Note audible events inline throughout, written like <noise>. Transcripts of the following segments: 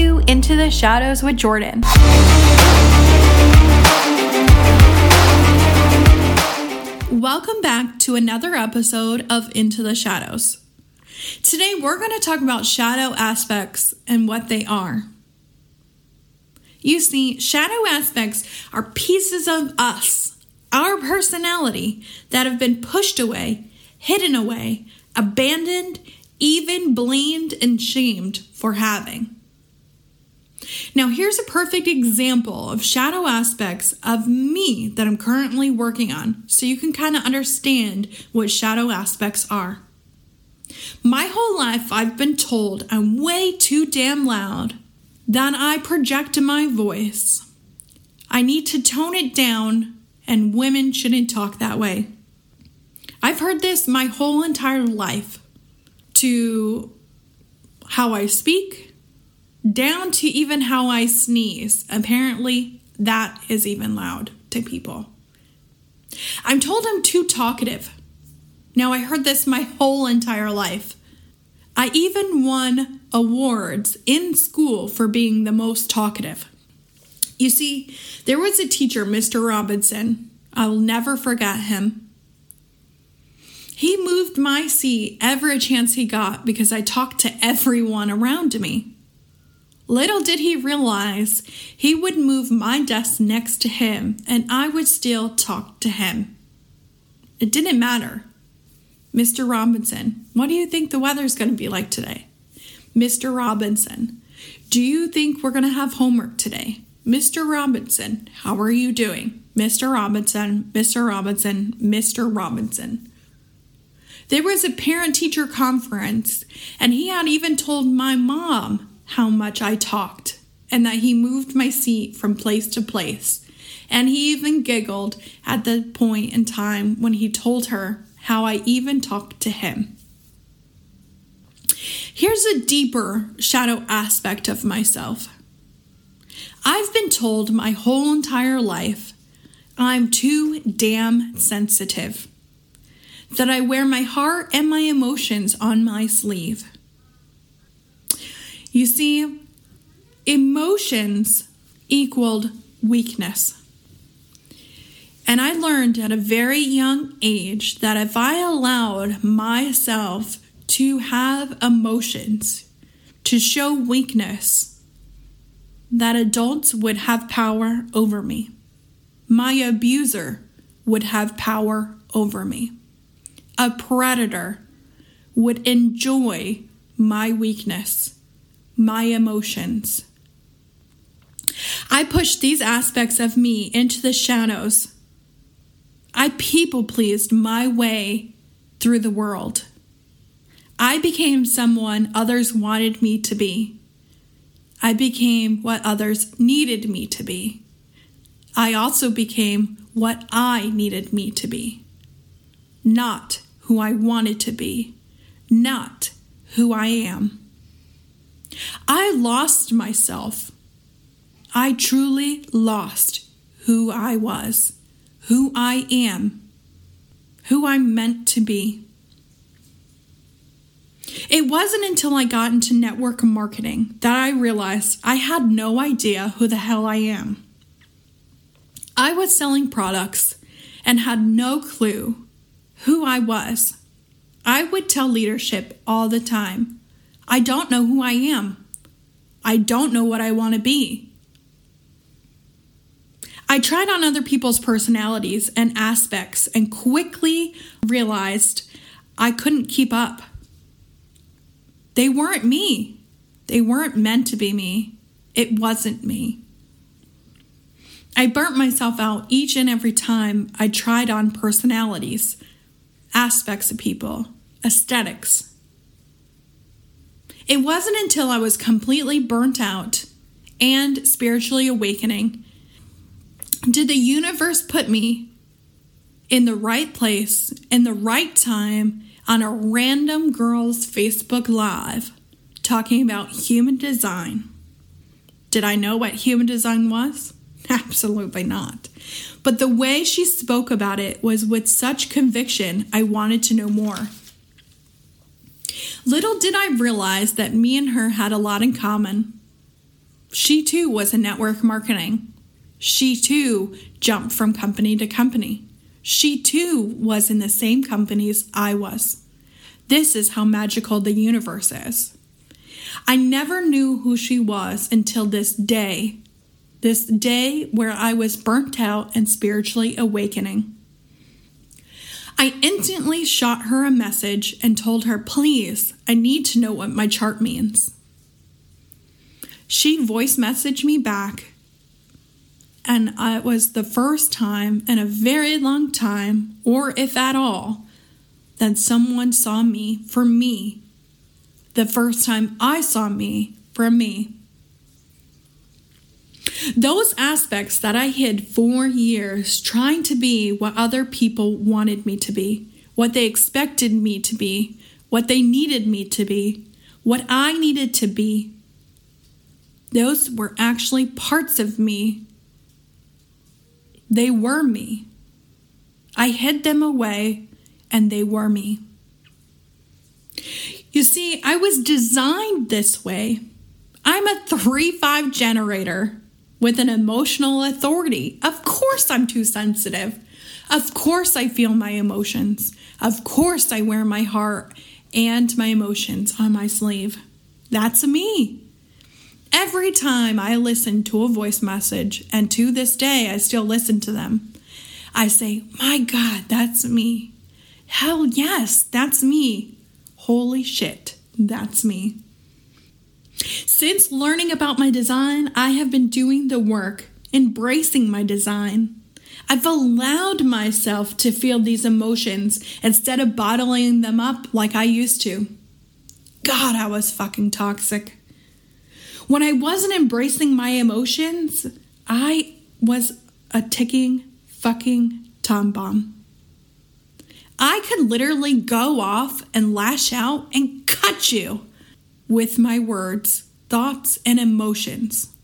to Into the Shadows with Jordan. Welcome back to another episode of Into the Shadows. Today, we're going to talk about shadow aspects and what they are. You see, shadow aspects are pieces of us, our personality, that have been pushed away, hidden away, abandoned, even blamed and shamed for having. Now, here's a perfect example of shadow aspects of me that I'm currently working on so you can kind of understand what shadow aspects are. My whole life, I've been told I'm way too damn loud, that I project my voice. I need to tone it down, and women shouldn't talk that way. I've heard this my whole entire life to how I speak, down to even how I sneeze. Apparently, that is even loud to people. I'm told I'm too talkative. Now, I heard this my whole entire life. I even won awards in school for being the most talkative. You see, there was a teacher, Mr. Robinson. I'll never forget him. He moved my seat every chance he got because I talked to everyone around me. Little did he realize he would move my desk next to him and I would still talk to him. It didn't matter. Mr. Robinson, what do you think the weather's going to be like today? Mr. Robinson, do you think we're going to have homework today? Mr. Robinson, how are you doing? Mr. Robinson, Mr. Robinson, Mr. Robinson. There was a parent teacher conference, and he had even told my mom how much I talked and that he moved my seat from place to place. And he even giggled at the point in time when he told her how I even talked to him. Here's a deeper shadow aspect of myself. I've been told my whole entire life I'm too damn sensitive, that I wear my heart and my emotions on my sleeve. You see, emotions equaled weakness. And I learned at a very young age that if I allowed myself to have emotions, to show weakness, that adults would have power over me. My abuser would have power over me. A predator would enjoy my weakness my emotions. I pushed these aspects of me into the shadows. I people pleased my way through the world. I became someone others wanted me to be. I became what others needed me to be. I also became what I needed me to be. Not who I wanted to be, not who I am. I lost myself. I truly lost who I was, who I am, who I'm meant to be. It wasn't until I got into network marketing that I realized I had no idea who the hell I am. I was selling products and had no clue who I was. I would tell leadership all the time I don't know who I am. I don't know what I want to be. I tried on other people's personalities and aspects and quickly realized I couldn't keep up. They weren't me. They weren't meant to be me. It wasn't me. I burnt myself out each and every time I tried on personalities, aspects of people, aesthetics, it wasn't until I was completely burnt out and spiritually awakening did the universe put me in the right place in the right time on a random girl's Facebook Live talking about human design. Did I know what human design was? <laughs> Absolutely not. But the way she spoke about it was with such conviction, I wanted to know more. Little did I realize that me and her had a lot in common. She too was in network marketing. She too jumped from company to company. She too was in the same companies I was. This is how magical the universe is. I never knew who she was until this day, this day where I was burnt out and spiritually awakening. I instantly shot her a message and told her, please, I need to know what my chart means. She voice messaged me back, and it was the first time in a very long time, or if at all, that someone saw me for me. The first time I saw me for me. Those aspects that I hid for years, trying to be what other people wanted me to be, what they expected me to be, what they needed me to be, what I needed to be, those were actually parts of me. They were me. I hid them away, and they were me. You see, I was designed this way. I'm a 3 5 generator with an emotional authority. Of course, I'm too sensitive. Of course, I feel my emotions. Of course, I wear my heart and my emotions on my sleeve. That's me. Every time I listen to a voice message, and to this day I still listen to them, I say, My God, that's me. Hell yes, that's me. Holy shit, that's me. Since learning about my design, I have been doing the work, embracing my design. I've allowed myself to feel these emotions instead of bottling them up like I used to. God, I was fucking toxic. When I wasn't embracing my emotions, I was a ticking fucking time bomb. I could literally go off and lash out and cut you with my words, thoughts, and emotions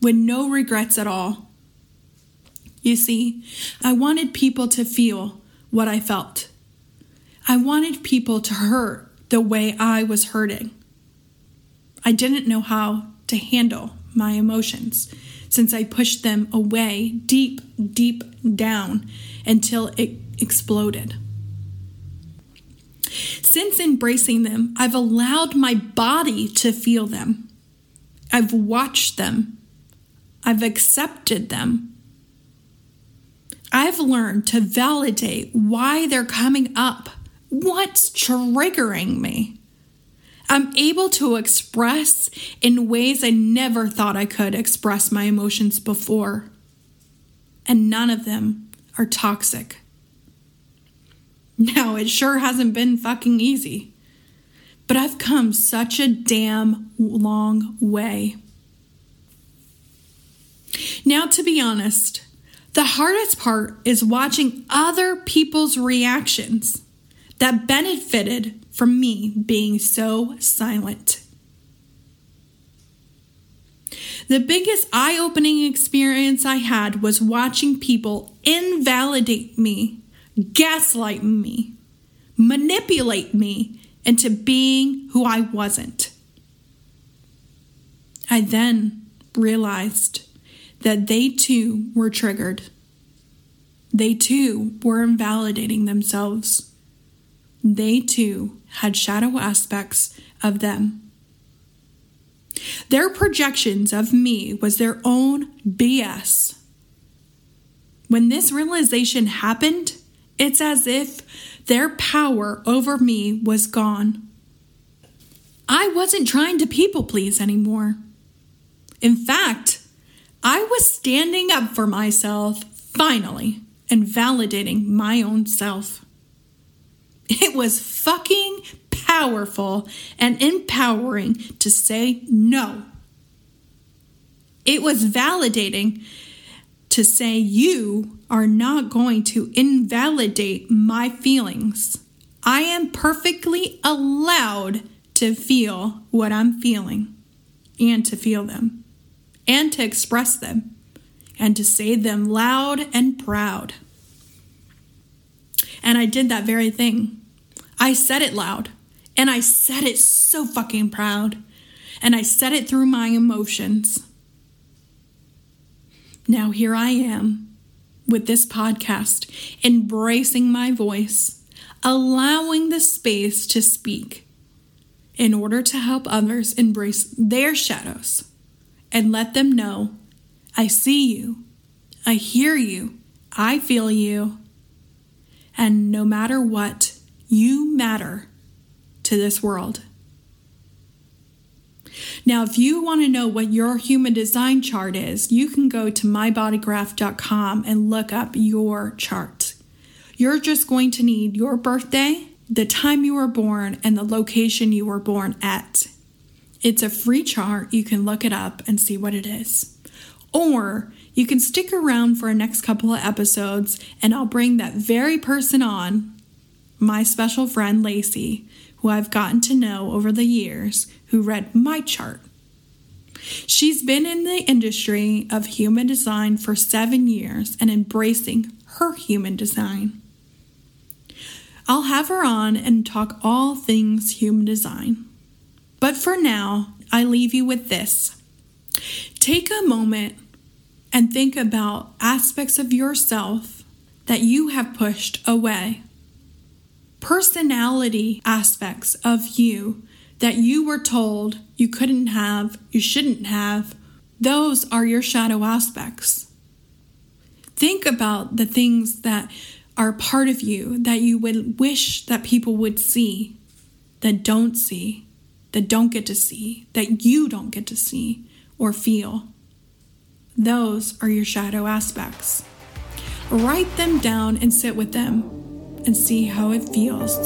with no regrets at all. You see, I wanted people to feel what I felt. I wanted people to hurt the way I was hurting. I didn't know how to handle my emotions since I pushed them away deep, deep down until it exploded. Since embracing them, I've allowed my body to feel them. I've watched them. I've accepted them. I've learned to validate why they're coming up, what's triggering me. I'm able to express in ways I never thought I could express my emotions before. And none of them are toxic. Now, it sure hasn't been fucking easy, but I've come such a damn long way. Now, to be honest, the hardest part is watching other people's reactions that benefited from me being so silent. The biggest eye opening experience I had was watching people invalidate me gaslight me, manipulate me into being who I wasn't. I then realized that they too were triggered. They too were invalidating themselves. They too had shadow aspects of them. Their projections of me was their own BS. When this realization happened, it's as if their power over me was gone. I wasn't trying to people please anymore. In fact, I was standing up for myself finally and validating my own self. It was fucking powerful and empowering to say no. It was validating to say you are not going to invalidate my feelings. I am perfectly allowed to feel what I'm feeling and to feel them and to express them and to say them loud and proud. And I did that very thing. I said it loud and I said it so fucking proud. and I said it through my emotions. Now here I am with this podcast, embracing my voice, allowing the space to speak in order to help others embrace their shadows and let them know I see you, I hear you, I feel you, and no matter what, you matter to this world. Now, if you want to know what your human design chart is, you can go to mybodygraph.com and look up your chart. You're just going to need your birthday, the time you were born, and the location you were born at. It's a free chart. You can look it up and see what it is. Or you can stick around for a next couple of episodes and I'll bring that very person on, my special friend Lacey, who I've gotten to know over the years, who read my chart. She's been in the industry of human design for seven years and embracing her human design. I'll have her on and talk all things human design. But for now, I leave you with this. Take a moment and think about aspects of yourself that you have pushed away. Personality aspects of you that you were told you couldn't have, you shouldn't have, those are your shadow aspects. Think about the things that are part of you that you would wish that people would see, that don't see, that don't get to see, that you don't get to see or feel. Those are your shadow aspects. Write them down and sit with them and see how it feels